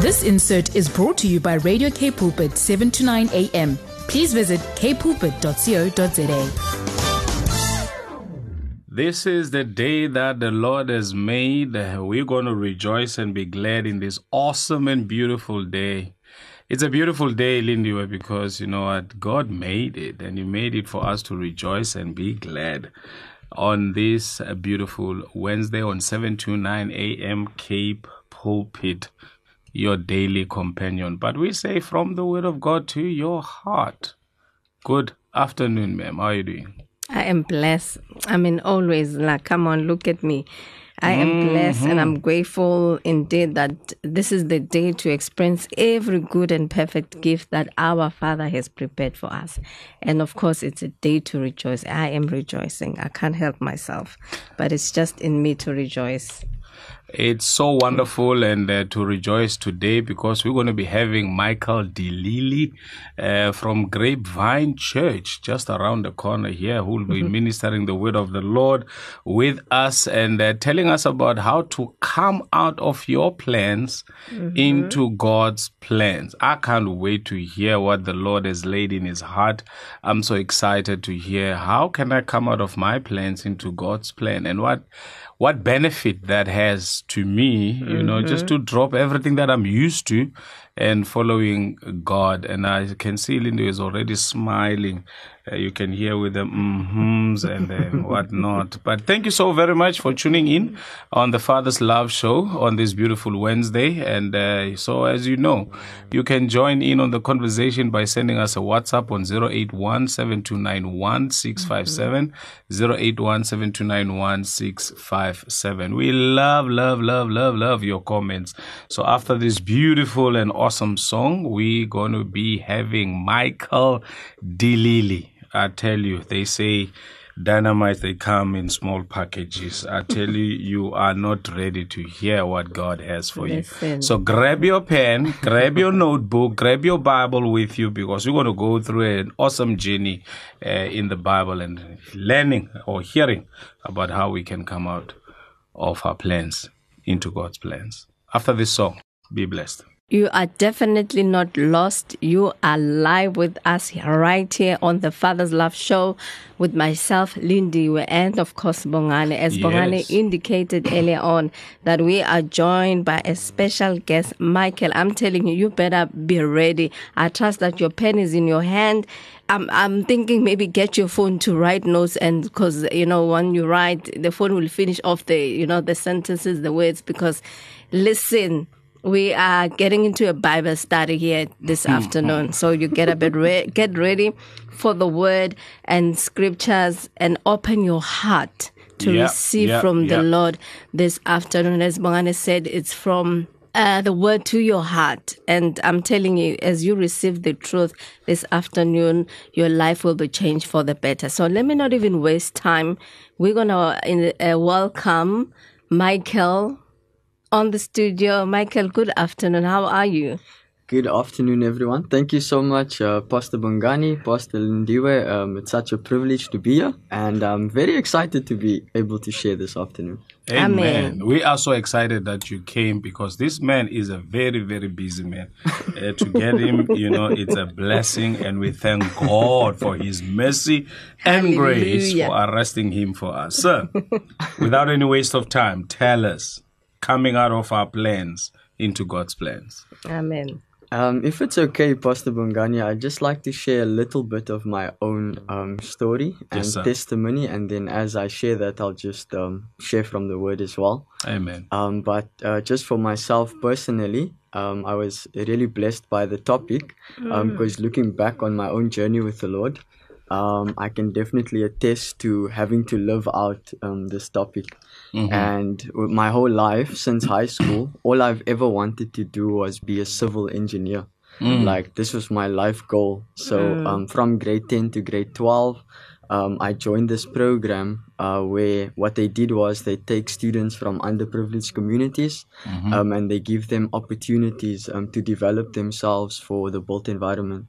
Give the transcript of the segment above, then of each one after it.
This insert is brought to you by Radio K Pulpit 7 to 9 a.m. Please visit kpulpit.co.za. This is the day that the Lord has made. We're going to rejoice and be glad in this awesome and beautiful day. It's a beautiful day, Lindiwe, because you know what? God made it and He made it for us to rejoice and be glad on this uh, beautiful Wednesday on 7 to 9 a.m. Cape Pulpit, your daily companion. But we say from the Word of God to your heart. Good afternoon, ma'am. How are you doing? I am blessed. I mean, always like, come on, look at me. I am Mm-hmm. blessed and I'm grateful indeed that this is the day to experience every good and perfect gift that our Father has prepared for us. And of course, it's a day to rejoice. I am rejoicing. I can't help myself, but it's just in me to rejoice. It's so wonderful and uh, to rejoice today because we're going to be having Michael DeLilly uh, from Grapevine Church just around the corner here who will be ministering the word of the Lord with us and uh, telling us about how to come out of your plans into God's plans. I can't wait to hear what the Lord has laid in his heart. I'm so excited to hear how can I come out of my plans into God's plan and what what benefit that has to me, you know, just mm-hmm. to drop everything that I'm used to and following God. And I can see Linda is already smiling. Uh, you can hear with the mm-hms and uh, whatnot. But thank you so very much for tuning in on the Father's Love Show on this beautiful Wednesday. And uh, so, as you know, you can join in on the conversation by sending us a WhatsApp on 081 7291 081 7291 We love, love, love, love, love your comments. So, after this beautiful and awesome song, we're going to be having Michael DeLilly. I tell you, they say dynamite, they come in small packages. I tell you, you are not ready to hear what God has for you. So grab your pen, grab your notebook, grab your Bible with you because we're going to go through an awesome journey uh, in the Bible and learning or hearing about how we can come out of our plans into God's plans. After this song, be blessed. You are definitely not lost. You are live with us right here on the Father's Love Show with myself, Lindy, and of course Bongani. As Yes. Bongani indicated earlier on, that we are joined by a special guest, Michael. I'm telling you, you better be ready. I trust that your pen is in your hand. I'm, I'm thinking maybe get your phone to write notes and because, you know, when you write, the phone will finish off the, you know, the sentences, the words, because listen, we are getting into a Bible study here this Hmm. afternoon. So you get a bit re- get ready for the word and scriptures and open your heart to Yeah, receive yeah, from yeah. the Lord this afternoon. As Bongani said, it's from uh, the word to your heart. And I'm telling you, as you receive the truth this afternoon, your life will be changed for the better. So let me not even waste time. We're going to uh, welcome Michael on the studio. Michael, good afternoon. How are you? Good afternoon, everyone. Thank you so much, uh, Pastor Bongani, Pastor Lindiwe. Um, it's such a privilege to be here, and I'm very excited to be able to share this afternoon. Amen. Amen. We are so excited that you came because this man is a very, very busy man. Uh, to get him, you know, it's a blessing, and we thank God for His mercy and grace for arresting him for us. Sir, without any waste of time, tell us coming out of our plans into God's plans. Amen. Um, if it's okay, Pastor Bongani, I'd just like to share a little bit of my own um, story and Yes, testimony, and then as I share that, I'll just um, share from the Word as well. Amen. Um, but uh, just for myself personally, um, I was really blessed by the topic because looking back on my own journey with the Lord, um, I can definitely attest to having to live out um, this topic. And with my whole life since high school, all I've ever wanted to do was be a civil engineer. Like this was my life goal. So um, from grade 10 to grade 12, um, I joined this program uh, where what they did was they take students from underprivileged communities um, and they give them opportunities um, to develop themselves for the built environment.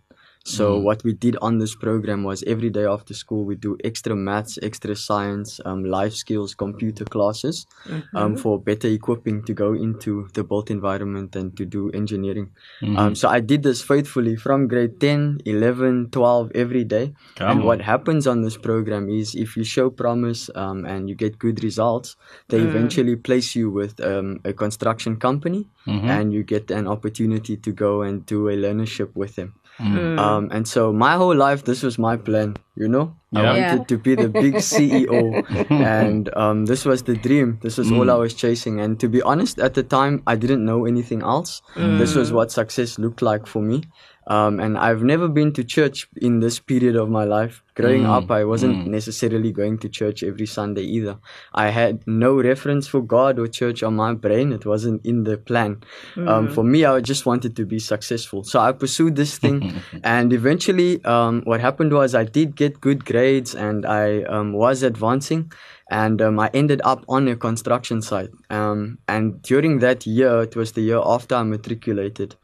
So what we did on this program was every day after school we do extra maths, extra science, um, life skills, computer classes, um, for better equipping to go into the built environment and to do engineering. Um, so I did this faithfully from grade 10, 11, 12 every day. Come and on. what happens on this program is if you show promise um, and you get good results, they eventually place you with um, a construction company and you get an opportunity to go and do a learnership with them. Um, and so my whole life, this was my plan, you know? I wanted Yeah. to be the big CEO. and um, this was the dream. This was all I was chasing. And to be honest, at the time, I didn't know anything else. This was what success looked like for me. Um, and I've never been to church in this period of my life. Growing up, I wasn't necessarily going to church every Sunday either. I had no reference for God or church on my brain. It wasn't in the plan. Um, for me, I just wanted to be successful. So I pursued this thing. and eventually, um, what happened was I did get good grades and I um, was advancing. And um, I ended up on a construction site. Um, and during that year, it was the year after I matriculated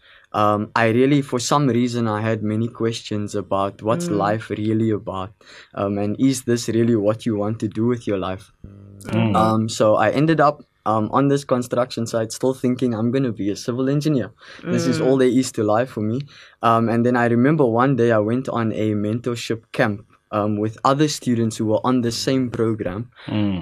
um, I really, for some reason, I had many questions about what's life really about, um, and is this really what you want to do with your life? Um, so I ended up um, on this construction site, still thinking I'm going to be a civil engineer. This is all there is to life for me. Um, and then I remember one day I went on a mentorship camp. Um, with other students who were on the same program,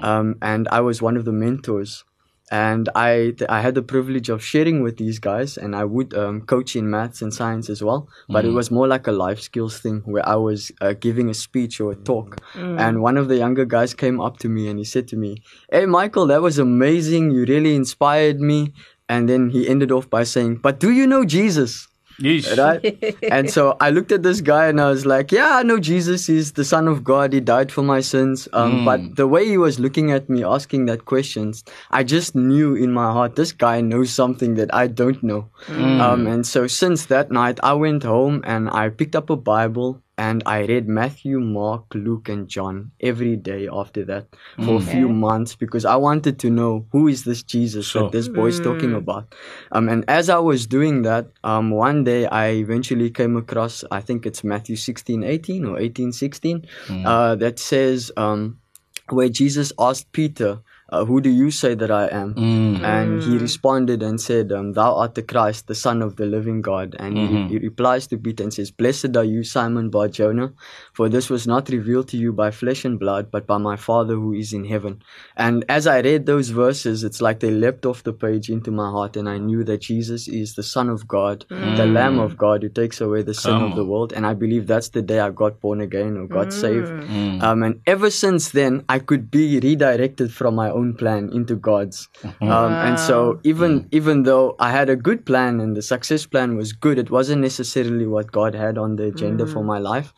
um, and I was one of the mentors and I th- I had the privilege of sharing with these guys, and I would um, coach in maths and science as well. But it was more like a life skills thing where I was uh, giving a speech or a talk, and one of the younger guys came up to me and he said to me, "Hey, Michael, that was amazing. You really inspired me." And then he ended off by saying, "But do you know Jesus?" Yeesh. right? and so I looked at this guy and I was like, yeah, I know Jesus is the Son of God. He died for my sins. Um, But the way he was looking at me, asking that questions, I just knew in my heart, this guy knows something that I don't know. Um, and so since that night, I went home and I picked up a Bible and I read Matthew, Mark, Luke, and John every day after that for a few months because I wanted to know who is this Jesus Sure. that this boy is talking about. Um, and as I was doing that, um, one day I eventually came across, I think it's Matthew 16, 18 or 18, 16, uh, that says, um, where Jesus asked Peter, uh, who do you say that I am? And he responded and said, um, Thou art the Christ, the Son of the living God. And he, he replies to Peter and says, Blessed are you, Simon Bar Jonah, for this was not revealed to you by flesh and blood, but by my Father who is in heaven. And as I read those verses, it's like they leapt off the page into my heart, and I knew that Jesus is the Son of God, the Lamb of God who takes away the sin Come of the world. And I believe that's the day I got born again or got saved. Um, and ever since then, I could be redirected from my own plan into God's. Um, and so even even though I had a good plan and the success plan was good, it wasn't necessarily what God had on the agenda for my life.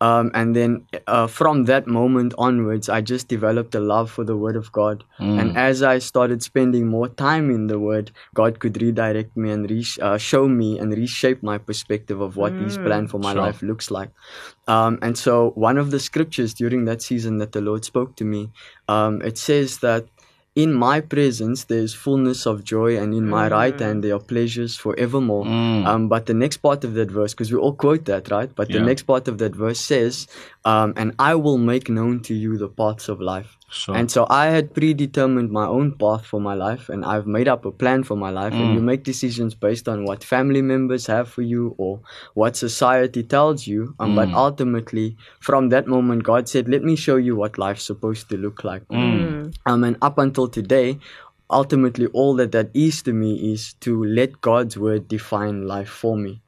Um, and then uh, from that moment onwards, I just developed a love for the Word of God. And as I started spending more time in the Word, God could redirect me and re- uh, show me and reshape my perspective of what His plan for my Sure. life looks like. Um, and so one of the scriptures during that season that the Lord spoke to me, um, it says that in my presence there is fullness of joy, and in my right hand there are pleasures forevermore. Um, but the next part of that verse, because we all quote that, right? But Yeah. the next part of that verse says, um, "And I will make known to you the paths of life." Sure. And so I had predetermined my own path for my life, and I've made up a plan for my life. And you make decisions based on what family members have for you or what society tells you. Um, But ultimately, from that moment, God said, "Let me show you what life's supposed to look like." Um, and up until today, ultimately, all that that is to me is to let God's word define life for me.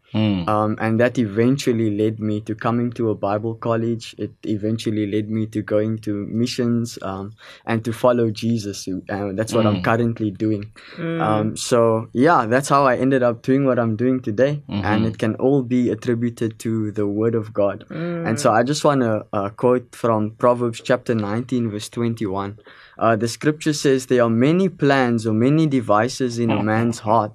Um, and that eventually led me to coming to a Bible college. It eventually led me to going to missions um, and to follow Jesus. Uh, that's what I'm currently doing. Um, so, yeah, that's how I ended up doing what I'm doing today. And it can all be attributed to the Word of God. And so I just want to uh, quote from Proverbs chapter 19, verse 21. Uh, the scripture says, There are many plans or many devices in a man's heart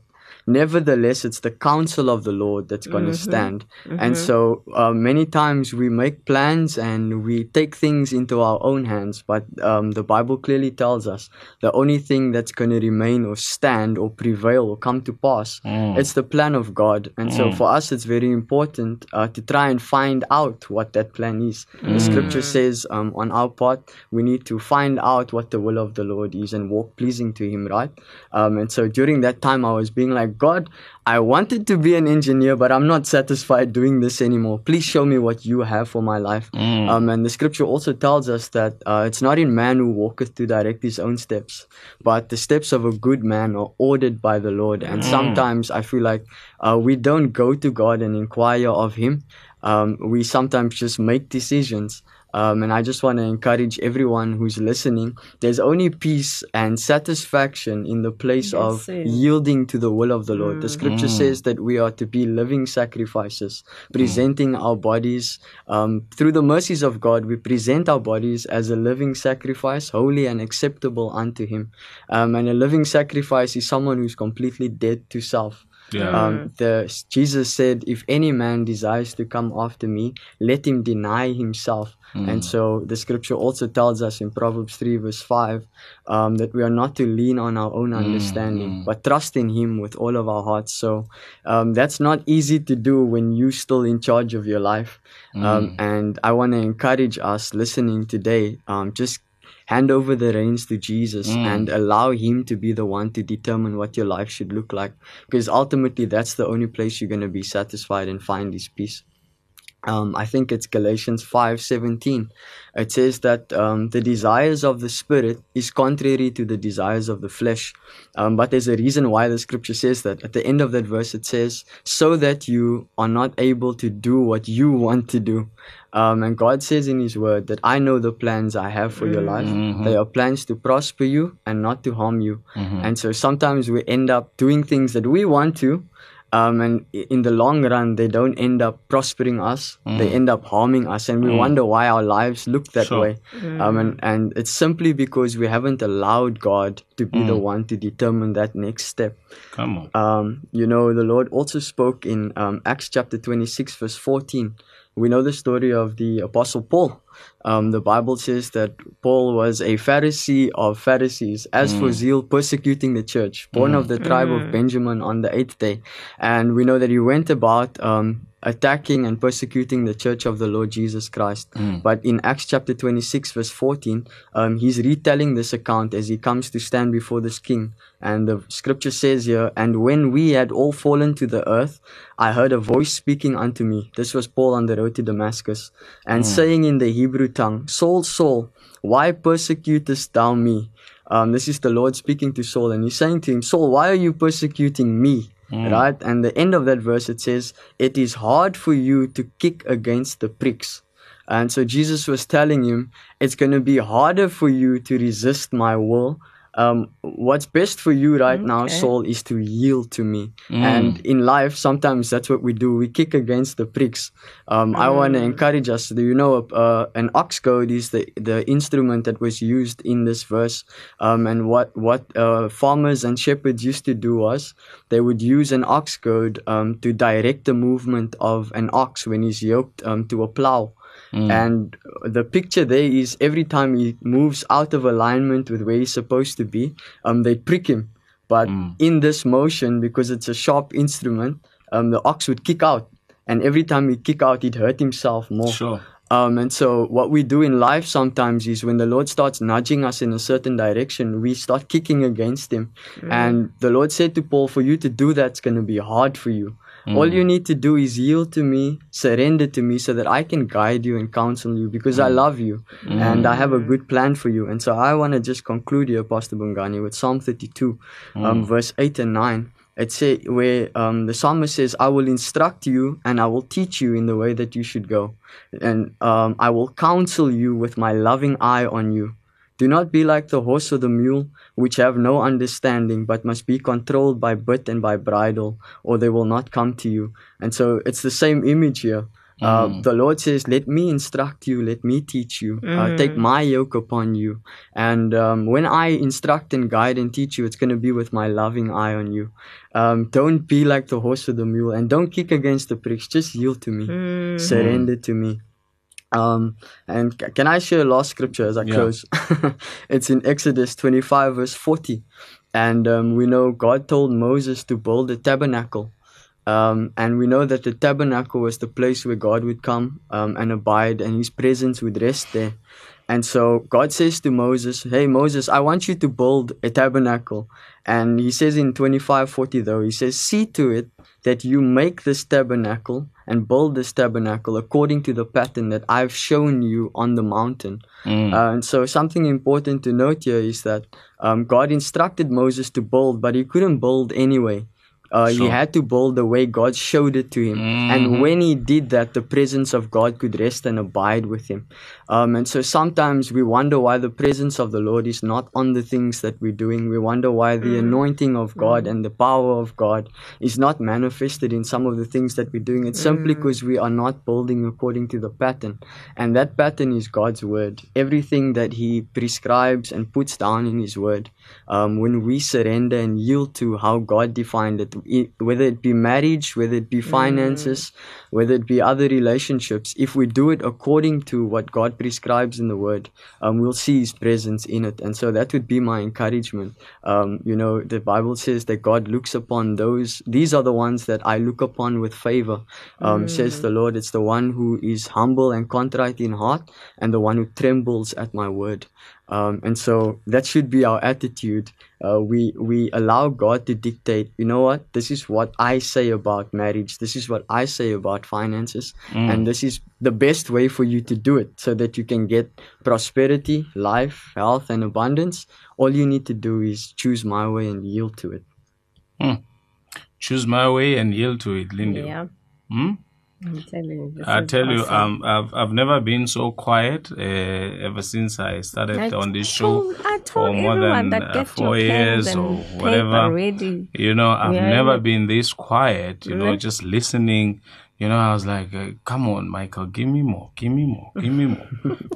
nevertheless, it's the counsel of the Lord that's going to stand. And so uh, many times we make plans and we take things into our own hands, but um, the Bible clearly tells us the only thing that's going to remain or stand or prevail or come to pass, it's the plan of God. And so for us, it's very important uh, to try and find out what that plan is. The scripture says um, on our part, we need to find out what the will of the Lord is and walk pleasing to Him, right? Um, and so during that time, I was being like, God, I wanted to be an engineer, but I'm not satisfied doing this anymore. Please show me what you have for my life. Um, and the scripture also tells us that uh, it's not in man who walketh to direct his own steps, but the steps of a good man are ordered by the Lord. And sometimes I feel like uh, we don't go to God and inquire of Him. Um, we sometimes just make decisions. Um, and I just want to encourage everyone who's listening. There's only peace and satisfaction in the place of sir. yielding to the will of the Lord. The scripture says that we are to be living sacrifices, presenting our bodies um, through the mercies of God. We present our bodies as a living sacrifice, holy and acceptable unto Him. Um, and a living sacrifice is someone who's completely dead to self. Yeah. Um, the Jesus said, "If any man desires to come after me, let him deny himself." And so the scripture also tells us in Proverbs three verse five um, that we are not to lean on our own understanding, but trust in Him with all of our hearts. So um, that's not easy to do when you're still in charge of your life. Um, and I want to encourage us listening today, um, just hand over the reins to Jesus and allow Him to be the one to determine what your life should look like. Because ultimately, that's the only place you're going to be satisfied and find His peace. Um, I think it's Galatians five seventeen. It says that um, the desires of the spirit is contrary to the desires of the flesh. Um, but there's a reason why the scripture says that. At the end of that verse, it says, "So that you are not able to do what you want to do." Um, and God says in His Word that I know the plans I have for your life. They are plans to prosper you and not to harm you. And so sometimes we end up doing things that we want to, um, and in the long run, they don't end up prospering us. They end up harming us, and we wonder why our lives look that Sure. way. Um, and, and it's simply because we haven't allowed God to be the one to determine that next step. Come on. Um, you know, the Lord also spoke in um, Acts chapter 26, verse 14. We know the story of the Apostle Paul. Um, the Bible says that Paul was a Pharisee of Pharisees, as for zeal, persecuting the church, born of the tribe of Benjamin on the eighth day. And we know that he went about um, attacking and persecuting the church of the Lord Jesus Christ. But in Acts chapter 26, verse 14, um, he's retelling this account as he comes to stand before this king. And the scripture says here, And when we had all fallen to the earth, I heard a voice speaking unto me. This was Paul on the road to Damascus, and saying in the Hebrew tongue, Saul, Saul, why persecutest thou me? Um, this is the Lord speaking to Saul, and he's saying to him, Saul, why are you persecuting me? Mm. Right? And the end of that verse it says, It is hard for you to kick against the pricks. And so Jesus was telling him, It's going to be harder for you to resist my will. Um, what's best for you right now, Okay. Saul, is to yield to me. And in life, sometimes that's what we do. We kick against the pricks. Um, I want to encourage us. Do you know uh, an ox goad is the, the instrument that was used in this verse? Um, and what what uh, farmers and shepherds used to do was they would use an ox goad um, to direct the movement of an ox when he's yoked um, to a plow. And the picture there is every time he moves out of alignment with where he's supposed to be, um, they prick him. But in this motion, because it's a sharp instrument, um, the ox would kick out. And every time he'd kick out, he'd hurt himself more. Sure. Um, and so what we do in life sometimes is when the Lord starts nudging us in a certain direction, we start kicking against Him. And the Lord said to Paul, for you to do that's going to be hard for you. All you need to do is yield to me, surrender to me so that I can guide you and counsel you because I love you and I have a good plan for you. And so I want to just conclude here, Pastor Bongani, with Psalm 32, um, verse 8 and 9. It say where um, the psalmist says, "I will instruct you and I will teach you in the way that you should go, and um, I will counsel you with my loving eye on you. Do not be like the horse or the mule, which have no understanding, but must be controlled by bit and by bridle, or they will not come to you." And so it's the same image here. Uh, the Lord says, "Let me instruct you. Let me teach you. Uh, take my yoke upon you." And um, when I instruct and guide and teach you, it's going to be with my loving eye on you. Um, don't be like the horse or the mule, and don't kick against the pricks. Just yield to me, surrender to me. Um, and can I share a last scripture as I Yeah. close? it's in Exodus 25, verse 40. And um, we know God told Moses to build a tabernacle. Um, and we know that the tabernacle was the place where God would come um, and abide, and his presence would rest there. And so God says to Moses, Hey, Moses, I want you to build a tabernacle. And he says in 2540, though, he says, See to it that you make this tabernacle and build this tabernacle according to the pattern that I've shown you on the mountain. Mm. Uh, and so, something important to note here is that um, God instructed Moses to build, but he couldn't build anyway. Uh, He had to build the way God showed it to him. And when he did that, the presence of God could rest and abide with him. Um, and so sometimes we wonder why the presence of the Lord is not on the things that we're doing. We wonder why the anointing of God and the power of God is not manifested in some of the things that we're doing. It's simply because we are not building according to the pattern. And that pattern is God's word. Everything that He prescribes and puts down in His word. Um, when we surrender and yield to how God defined it, whether it be marriage, whether it be finances, whether it be other relationships, if we do it according to what God prescribes in the Word, um, we'll see His presence in it. And so that would be my encouragement. Um, you know, the Bible says that God looks upon those, these are the ones that I look upon with favor, um, says the Lord. It's the one who is humble and contrite in heart and the one who trembles at my word. Um, and so that should be our attitude. Uh, we we allow God to dictate. You know what? This is what I say about marriage. This is what I say about finances, and this is the best way for you to do it, so that you can get prosperity, life, health, and abundance. All you need to do is choose my way and yield to it. Choose my way and yield to it, Linda. Yeah. Hmm? I'm telling you. this I is tell you, um, I've I've never been so quiet uh, ever since I started I on this show told- I for more than uh, four years or whatever. ready. You know, I've Yeah, never been this quiet. You know, just listening. You know, I was like, uh, "Come on, Michael, give me more, give me more, give me more,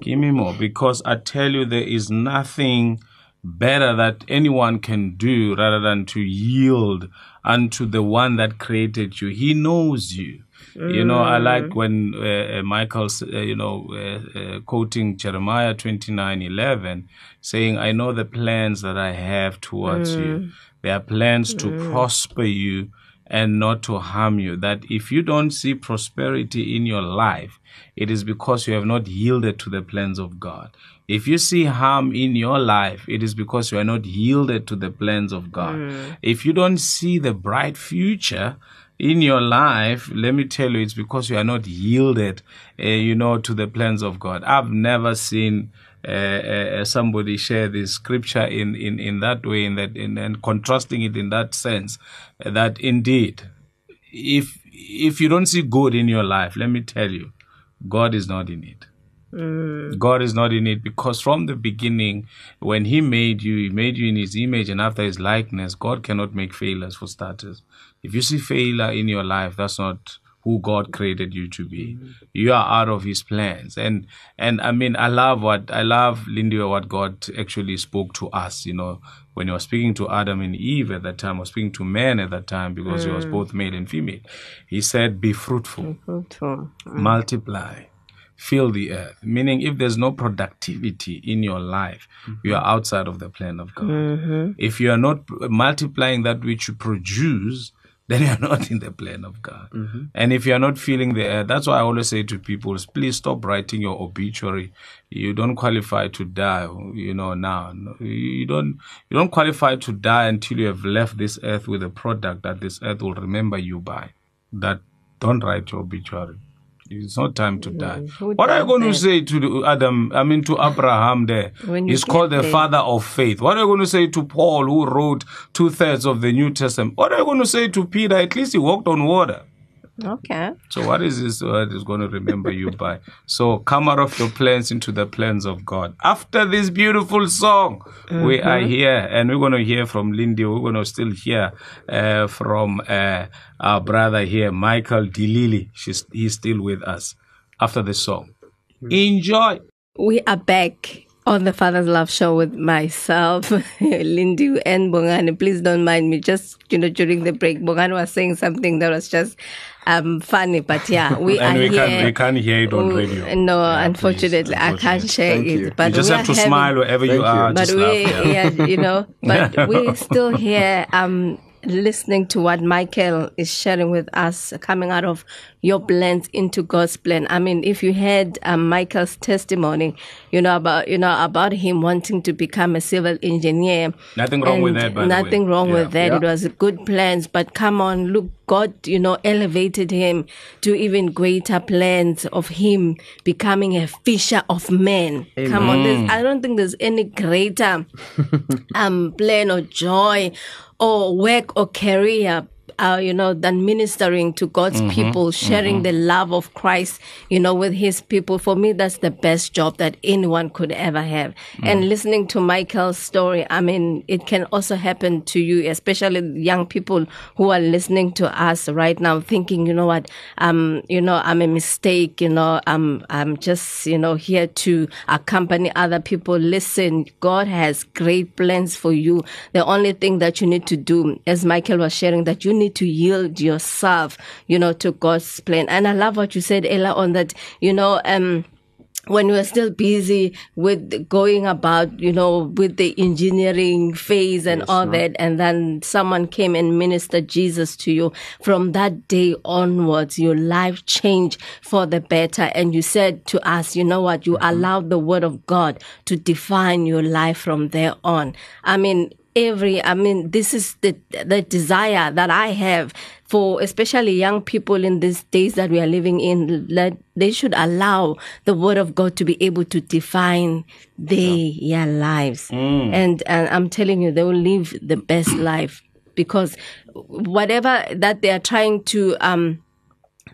give me more," because I tell you, there is nothing better that anyone can do rather than to yield unto the one that created you. He knows you. You know, I like when uh, uh, Michael's, uh, you know, uh, uh, quoting Jeremiah twenty nine eleven, saying, I know the plans that I have towards you. They are plans to prosper you and not to harm you. That if you don't see prosperity in your life, it is because you have not yielded to the plans of God. If you see harm in your life, it is because you are not yielded to the plans of God. If you don't see the bright future, in your life, let me tell you, it's because you are not yielded, uh, you know, to the plans of God. I've never seen uh, uh, somebody share this scripture in, in, in that way, in that, in, and contrasting it in that sense, uh, that indeed, if if you don't see good in your life, let me tell you, God is not in it. Mm. God is not in it because from the beginning, when He made you, He made you in His image and after His likeness. God cannot make failures for starters. If you see failure in your life, that's not who God created you to be. You are out of His plans, and and I mean, I love what I love, Lindy, what God actually spoke to us. You know, when He was speaking to Adam and Eve at that time, or speaking to man at that time, because He was mm. both male and female. He said, "Be fruitful." Fruitful. Mm. multiply fill the earth. Meaning if there's no productivity in your life mm-hmm. you are outside of the plan of god. Mm-hmm. If you are not multiplying that which you produce then you're not in the plan of god. Mm-hmm. And if you're not feeling the earth that's why i always say to people please stop writing your obituary. You don't qualify to die you know now. You don't you don't qualify to die until you have left this earth with a product that this earth will remember you by. That don't write your obituary it's not time to die. who What are you going to say to Adam? I mean, to Abraham there. When He's called the there. father of faith. What are you going to say to Paul, who wrote two thirds of the New Testament? What are you going to say to Peter? At least he walked on water. Okay. So what is this word is going to remember you by? So come out of your plans into the plans of God. After this beautiful song, we are here and we're going to hear from Lindy. We're going to still hear uh, from uh, our brother here, Michael Dilili. She's, he's still with us. after this song. Enjoy. We are back on the Father's Love Show with myself, Lindy and Bongani. Please don't mind me. Just, you know, during the break, Bongani was saying something that was just um, funny, but yeah, we and are we here. can't we can't hear it on We- radio. No, Yeah, unfortunately, please, I can't share Thank it. you. But You just we have to having- smile wherever you are. you. but we, yeah. yeah, you know, but we're still here. Um, listening to what Michael is sharing with us, coming out of your blend into God's plan. I mean, if you had um, Michael's testimony, you know about you know about him wanting to become a civil engineer. Nothing wrong with and that, by the nothing way. wrong Yeah. with that. Yeah. It was good plans, but come on, look, God, you know, elevated him to even greater plans of him becoming a fisher of men. Come on, there's, I don't think there's any greater um plan or joy or work or career uh, you know, than ministering to God's people, sharing the love of Christ, you know, with his people. For me, that's the best job that anyone could ever have. And listening to Michael's story, I mean, it can also happen to you, especially young people who are listening to us right now, thinking, you know what, um, you know, I'm a mistake, you know, I'm, I'm just, you know, here to accompany other people. Listen, God has great plans for you. The only thing that you need to do, as Michael was sharing, that you need to yield yourself, you know, to God's plan. And I love what you said earlier on that, you know, um, when we were still busy with going about, you know, with the engineering phase and all that, and then someone came and ministered Jesus to you. From that day onwards, your life changed for the better. And you said to us, you know what, you allowed the word of God to define your life from there on. I mean, every i mean this is the the desire that i have for especially young people in these days that we are living in that they should allow the word of god to be able to define their yeah, lives. And and i'm telling you they will live the best life because whatever that they are trying to um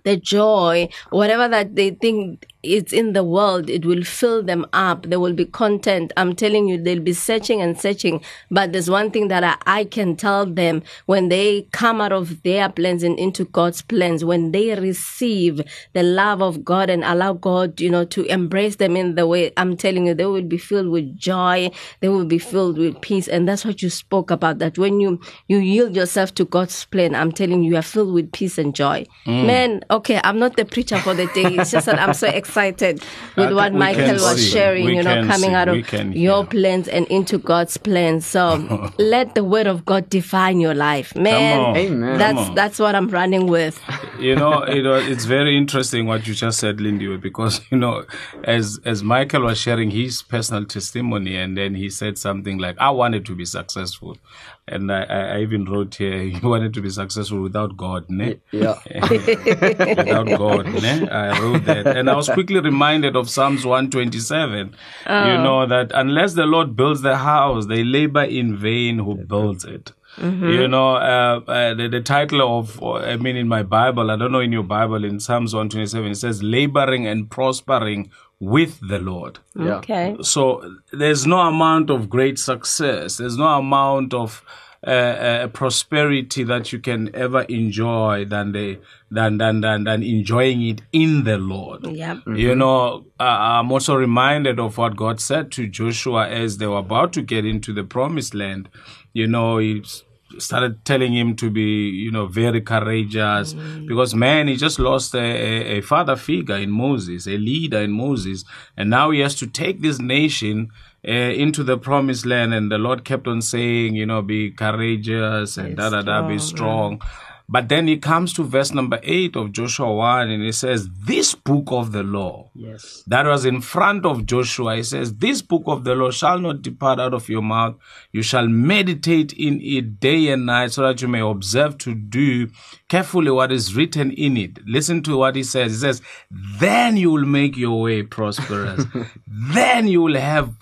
the joy, whatever that they think is in the world, it will fill them up. They will be content. I'm telling you, they'll be searching and searching. But there's one thing that I, I can tell them when they come out of their plans and into God's plans, when they receive the love of God and allow God, you know, to embrace them in the way I'm telling you, they will be filled with joy. They will be filled with peace. And that's what you spoke about, that when you, you yield yourself to God's plan, I'm telling you, you are filled with peace and joy. Mm. Man, okay, I'm not the preacher for the day. It's just that I'm so excited with Uh, what Michael was see. sharing, We you know, coming see. out of can your hear. plans and into God's plans. So let the word of God define your life. Man. Amen. that's that's what I'm running with. you know, it was, it's very interesting what you just said, Lindy, because you know, as as Michael was sharing his personal testimony, and then he said something like, "I wanted to be successful," and I, I I even wrote here, "You wanted to be successful without God." Ne? Yeah. without God. Ne? I wrote that. And I was quickly reminded of Psalms 127. You know, that unless the Lord builds the house, they labor in vain who builds it. You know, uh, uh, the, the title of, I mean, in my Bible, I don't know in your Bible, in Psalms 127, it says, laboring and prospering with the Lord. Yeah. Okay. So there's no amount of great success. There's no amount of uh, uh, prosperity that you can ever enjoy than the than than than, than enjoying it in the Lord. Yep. You know, uh, I'm also reminded of what God said to Joshua as they were about to get into the promised land. You know, he s- started telling him to be, you know, very courageous because man, he just lost a, a, a father figure in Moses, a leader in Moses, and now he has to take this nation uh, into the promised land. And the Lord kept on saying, you know, be courageous and da da da, be strong. But then he comes to verse number eight of Joshua 1 and he says, This book of the law Yes. that was in front of Joshua. He says, This book of the law shall not depart out of your mouth. You shall meditate in it day and night so that you may observe to do carefully what is written in it. Listen to what he says. He says, Then you will make your way prosperous. then you will have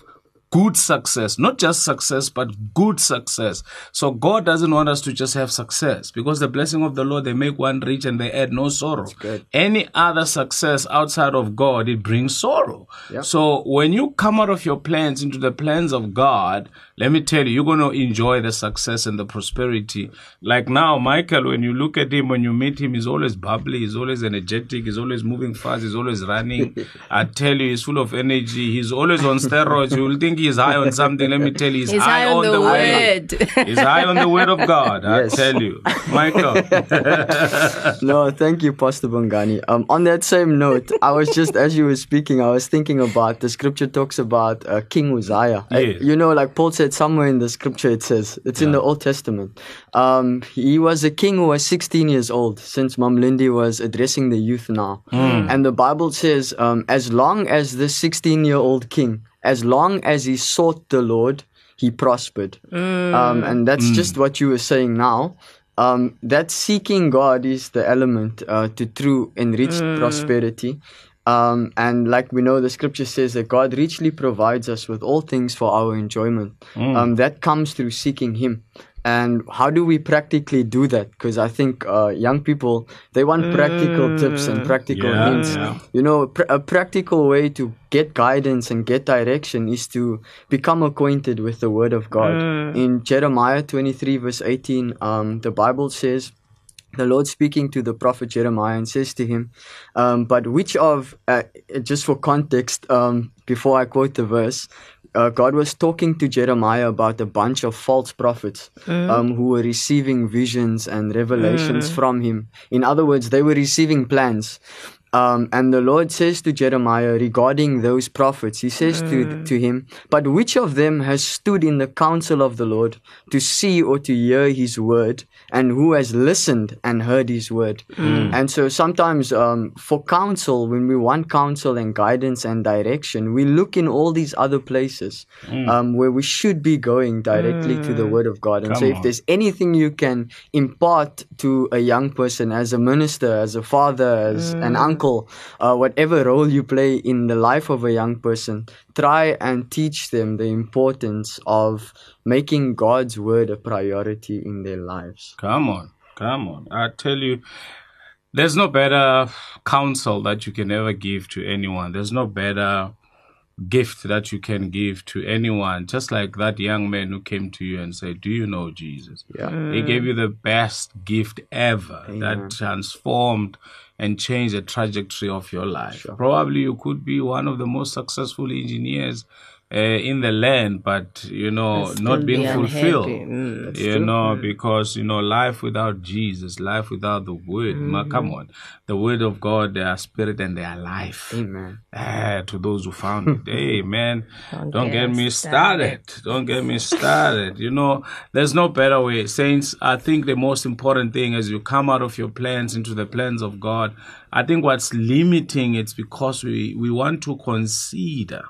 good success, not just success, but good success. So God doesn't want us to just have success because the blessing of the Lord, they make one rich and they add no sorrow. Any other success outside of God, it brings sorrow. Yeah. So when you come out of your plans into the plans of God, let me tell you, you're going to enjoy the success and the prosperity. Like now, Michael, when you look at him, when you meet him, he's always bubbly, he's always energetic, he's always moving fast, he's always running. I tell you, he's full of energy. He's always on steroids. You will think he's high on something. Let me tell you, he's, He's high on the word. He's high on the word of God. I Yes. tell you, Michael. no, thank you, Pastor Bongani. Um, on that same note, I was just as you were speaking, I was thinking about the scripture talks about uh, King Uzziah. Yes. you know, like Paul said somewhere in the scripture, it says it's in the Old Testament. Um, he was a king who was 16 years old. Since Mom Lindy was addressing the youth now, and the Bible says, um, as long as this 16 year old king, as long as he sought the Lord, he prospered. Um, and that's just what you were saying now. Um, that seeking God is the element uh, to true enriched prosperity. Um, and like we know, the scripture says that God richly provides us with all things for our enjoyment. Um, that comes through seeking Him. And how do we practically do that? Because I think uh, young people they want practical tips and practical Yeah, hints. yeah. You know, pr- a practical way to get guidance and get direction is to become acquainted with the Word of God. In Jeremiah 23, verse 18, um, the Bible says, the Lord speaking to the prophet Jeremiah and says to him, um, But which of, uh, just for context, um, before I quote the verse, uh, God was talking to Jeremiah about a bunch of false prophets um, who were receiving visions and revelations from him. In other words, they were receiving plans. Um, and the Lord says to Jeremiah regarding those prophets, He says to, to him, But which of them has stood in the counsel of the Lord to see or to hear His word, and who has listened and heard His word? And so sometimes um, for counsel, when we want counsel and guidance and direction, we look in all these other places um, where we should be going directly to the word of God. And so if on. there's anything you can impart to a young person as a minister, as a father, as an uncle, uh, whatever role you play in the life of a young person, try and teach them the importance of making God's word a priority in their lives. Come on, come on. I tell you, there's no better counsel that you can ever give to anyone. There's no better gift that you can give to anyone. Just like that young man who came to you and said, Do you know Jesus? Yeah. He gave you the best gift ever that transformed and change the trajectory of your life. Probably you could be one of the most successful engineers uh, in the land, but you know, not being be fulfilled. Mm. you know, because you know, life without Jesus, life without the Word. Ma, come on, the Word of God, they are spirit and they are life. Amen. Ah, to those who found it. Amen. Don't don't, get get me us started. Don't get me started. You know, there's no better way. Saints, I think the most important thing as you come out of your plans into the plans of God, I think what's limiting it's because we, we want to consider.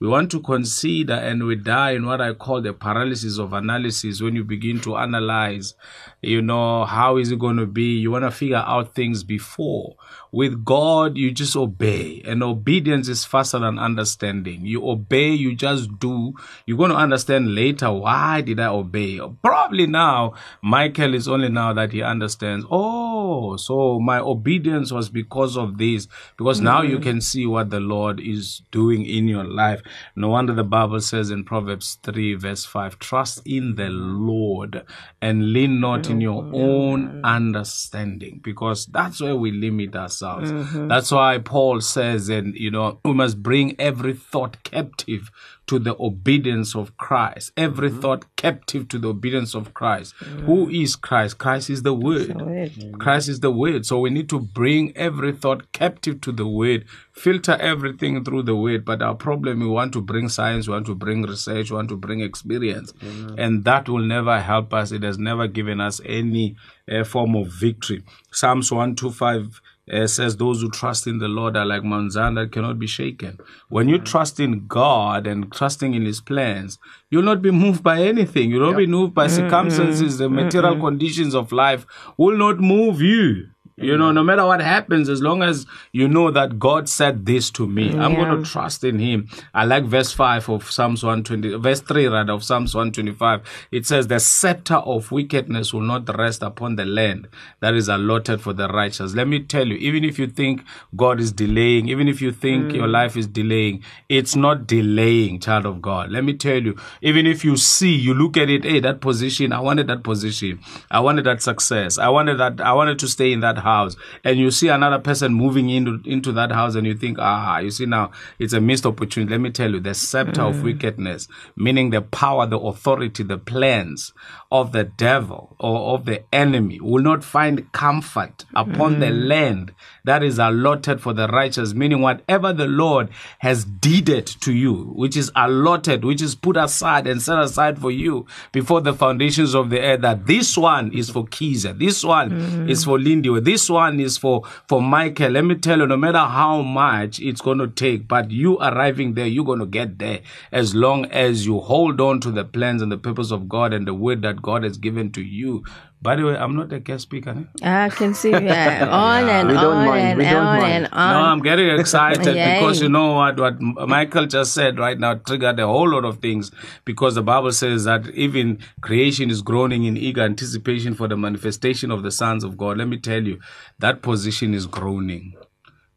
We want to consider and we die in what I call the paralysis of analysis when you begin to analyze, you know, how is it going to be? You want to figure out things before. With God, you just obey, and obedience is faster than understanding. You obey, you just do. You're going to understand later why did I obey? Probably now, Michael is only now that he understands. Oh, so my obedience was because of this. Because now you mm-hmm. can see what the Lord is doing in your life. No wonder the Bible says in Proverbs 3, verse 5, trust in the Lord and lean not in oh, your own understanding. Because that's where we limit ourselves. Mm-hmm. That's why Paul says, and you know, we must bring every thought captive to the obedience of Christ. Every mm-hmm. thought captive to the obedience of Christ. Mm. Who is Christ? Christ is the Word. Word. Mm-hmm. Christ is the Word. So we need to bring every thought captive to the Word, filter everything through the Word. But our problem, we want to bring science, we want to bring research, we want to bring experience. And that will never help us. It has never given us any uh, form of victory. Psalms 125 uh, says those who trust in the Lord are like Mount Zion that cannot be shaken. When you trust in God and trusting in His plans, you'll not be moved by anything. You'll not be moved by mm, mm, circumstances. The mm, material conditions of life will not move you. You know, no matter what happens, as long as you know that God said this to me, I'm going to trust in Him. I like verse 5 of Psalms 120, verse 3 rather of Psalms 125. It says, The scepter of wickedness will not rest upon the land that is allotted for the righteous. Let me tell you, even if you think God is delaying, even if you think your mm. life is delaying, it's not delaying, child of God. Let me tell you, even if you see, you look at it, hey, that position, I wanted that position. I wanted that success. I wanted that, I wanted to stay in that house. And you see another person moving into, into that house and you think, ah, you see now, it's a missed opportunity. Let me tell you, the scepter of mm. wickedness, meaning the power, the authority, the plans of the devil or of the enemy will not find comfort upon the mm. land that is allotted for the righteous, meaning whatever the Lord has deeded to you, which is allotted, which is put aside and set aside for you before the foundations of the earth, that this one is for Kiza, this one mm. is for Lindy, this one is for, for Michael. Let me tell you, no matter how much it's going to take, but you arriving there, you're going to get there as long as you hold on to the plans and the purpose of God and the word that God has given to you. By the way, I'm not a guest speaker. eh? I can see you uh, on and We don't on and we on mind. and on. No, I'm getting excited Yay. because you know what what Michael just said right now triggered a whole lot of things because the Bible says that even creation is groaning in eager anticipation for the manifestation of the sons of God. Let me tell you, that position is groaning.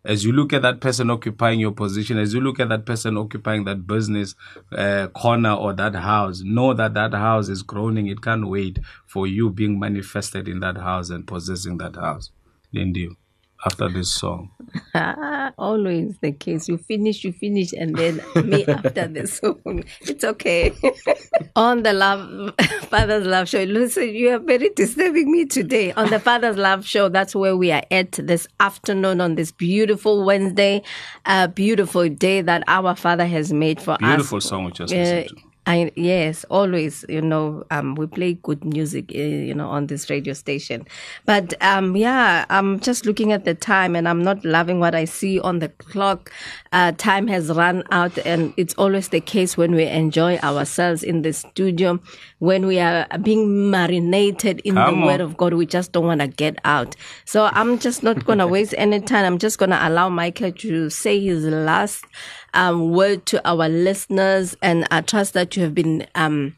As you look at that person occupying your position, as you look at that person occupying that business uh, corner or that house, know that that house is groaning. It can't wait for you being manifested in that house and possessing that house. Lindy, after this song. Always the case. You finish, you finish, and then me after the song. It's okay. on the love Father's Love Show. Listen, you are very disturbing me today. On the Father's Love Show, that's where we are at this afternoon on this beautiful Wednesday, a beautiful day that our Father has made for us. Beautiful song we just Uh, listened to. I yes, always. You know, um, we play good music. Uh, you know, on this radio station. But um, yeah, I'm just looking at the time, and I'm not loving what I see on the clock. Uh, time has run out, and it's always the case when we enjoy ourselves in the studio, when we are being marinated in Come the Word of God. We just don't want to get out. So I'm just not gonna waste any time. I'm just gonna allow Michael to say his last um, word to our listeners, and I trust that you have been um,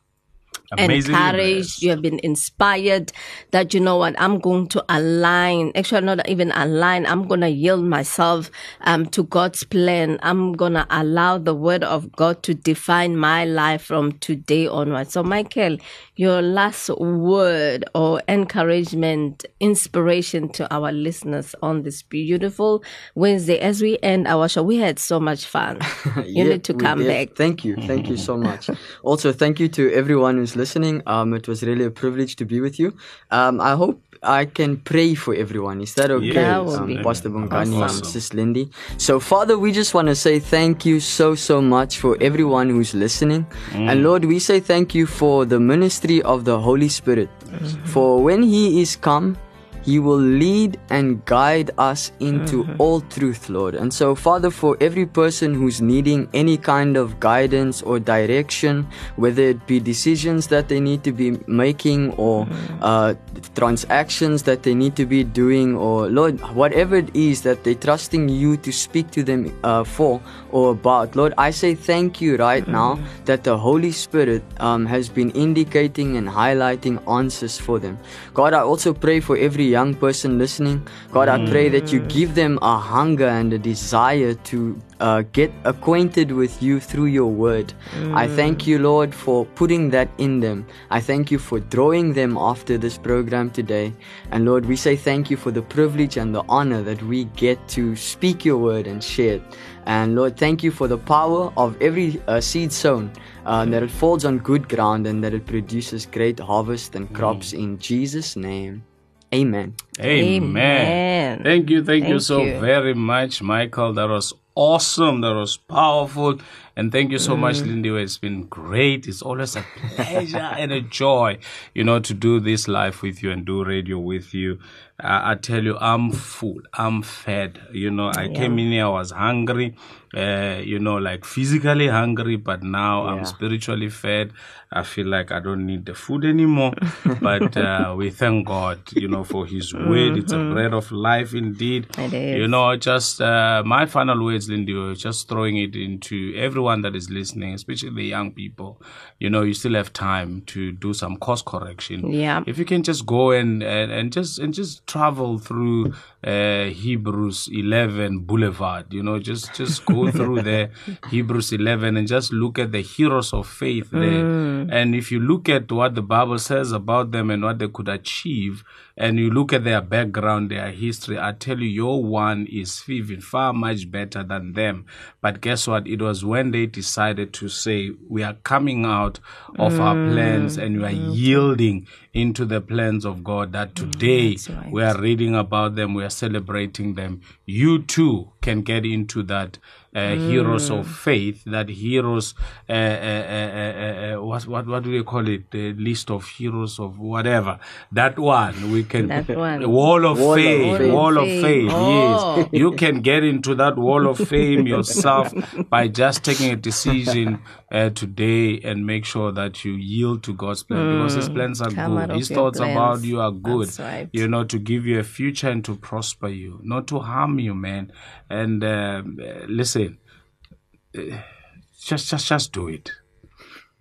Amazingly encouraged, you have been inspired that you know what I'm going to align, actually not even align, I'm going to yield myself um, to God's plan. I'm going to allow the word of God to define my life from today onwards. So Michael, your last word or encouragement, inspiration to our listeners on this beautiful Wednesday as we end our show. We had so much fun. you Yeah, need to come back. Thank you. Thank you so much. also, thank you to everyone who's listening. Um, it was really a privilege to be with you. Um, I hope I can pray for everyone. Is that okay? Yes, That um, be Pastor Bongani awesome. and Sis Lindy. So, Father, we just want to say thank you so, so much for everyone who's listening. And Lord, we say thank you for the ministry of the Holy Spirit. For when He is come, he will lead and guide us into all truth, Lord. And so, Father, for every person who's needing any kind of guidance or direction, whether it be decisions that they need to be making or uh, transactions that they need to be doing, or Lord, whatever it is that they're trusting you to speak to them uh, for or about, Lord, I say thank you right now that the Holy Spirit um, has been indicating and highlighting answers for them. God, I also pray for every young person listening. God, I pray that you give them a hunger and a desire to uh, get acquainted with you through your word. I thank you, Lord, for putting that in them. I thank you for drawing them after this program today. And Lord, we say thank you for the privilege and the honor that we get to speak your word and share it. And Lord, thank you for the power of every uh, seed sown, uh, that it falls on good ground and that it produces great harvest and crops in Jesus' name. Amen. Amen. Amen. Thank you. Thank, you so you. very much, Michael. That was awesome. That was powerful. And thank you so much, mm. Lindy. It's been great. It's always a pleasure and a joy, you know, to do this live with you and do radio with you. I, I tell you, I'm full. I'm fed. You know, I came in here, I was hungry, uh, you know, like physically hungry, but now I'm spiritually fed. I feel like I don't need the food anymore. but uh, we thank God, you know, for His word. It's a bread of life indeed. It is. You know, just uh, my final words, Lindy, just throwing it into everyone that is listening, especially the young people. You know, you still have time to do some course correction. Yeah. If you can just go and and, and just and just travel through uh, Hebrews 11 Boulevard, you know, just just go through the Hebrews 11, and just look at the heroes of faith there. Mm. And if you look at what the Bible says about them and what they could achieve, and you look at their background, their history, I tell you, your one is even far much better than them. But guess what? It was when they decided to say, we are coming out of our mm. plans and we are mm. yielding into the plans of God that today that's right. we are reading about them, we are celebrating them. You too can get into that uh, heroes of faith, that heroes, uh, uh, uh, uh, uh, what, what, what do they call it? The list of heroes of whatever. That one, we can, That one. wall of Wall of fame, fame. wall of Fame. fame, Oh. yes. You can get into that wall of fame yourself by just taking a decision uh, today and make sure that you yield to God's plan because His plans are Mm. Come good. His thoughts plans. about you are good. Right. You know, to give you a future and to prosper you, not to harm you, man. And um, uh, listen, uh, just, just, just do it.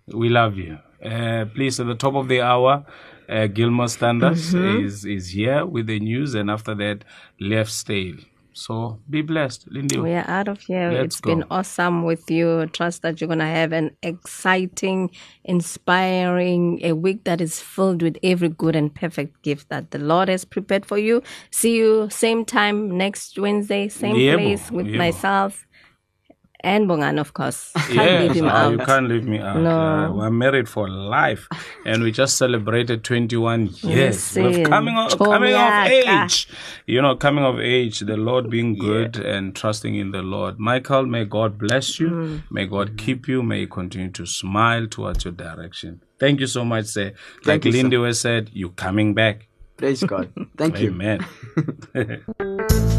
We love you. Uh, please, at the top of the hour, uh, Gilmore Standards Mm-hmm. is is here with the news, and after that, Left Stale. So be blessed, Lindy. We are out of here. Let's It's been awesome with you. Trust that you're going to have an exciting, inspiring, a week that is filled with every good and perfect gift that the Lord has prepared for you. See you same time next Wednesday, same place with myself and Bongani, of course. Can't Yes, leave him oh, out. you can't leave me out. No. Uh, we're married for life, and we just celebrated 21 years. We're coming of, coming of age. You know, coming of age. The Lord being good and trusting in the Lord. Michael, may God bless you. Mm. May God keep you. May He continue to smile towards your direction. Thank you so much, sir. Thank like you, sir. Lindy was said, you coming back. Praise God. Thank you. Amen.